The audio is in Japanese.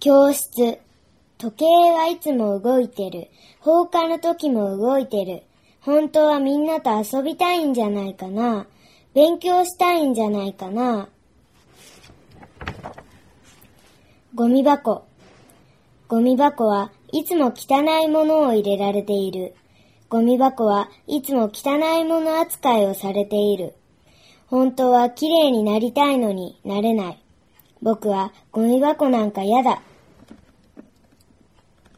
教室。時計はいつも動いてる。放課の時も動いてる。本当はみんなと遊びたいんじゃないかな。勉強したいんじゃないかな。ゴミ箱。ゴミ箱はいつも汚いものを入れられている。ゴミ箱はいつも汚いもの扱いをされている。本当は綺麗になりたいのになれない。僕はゴミ箱なんか嫌だ。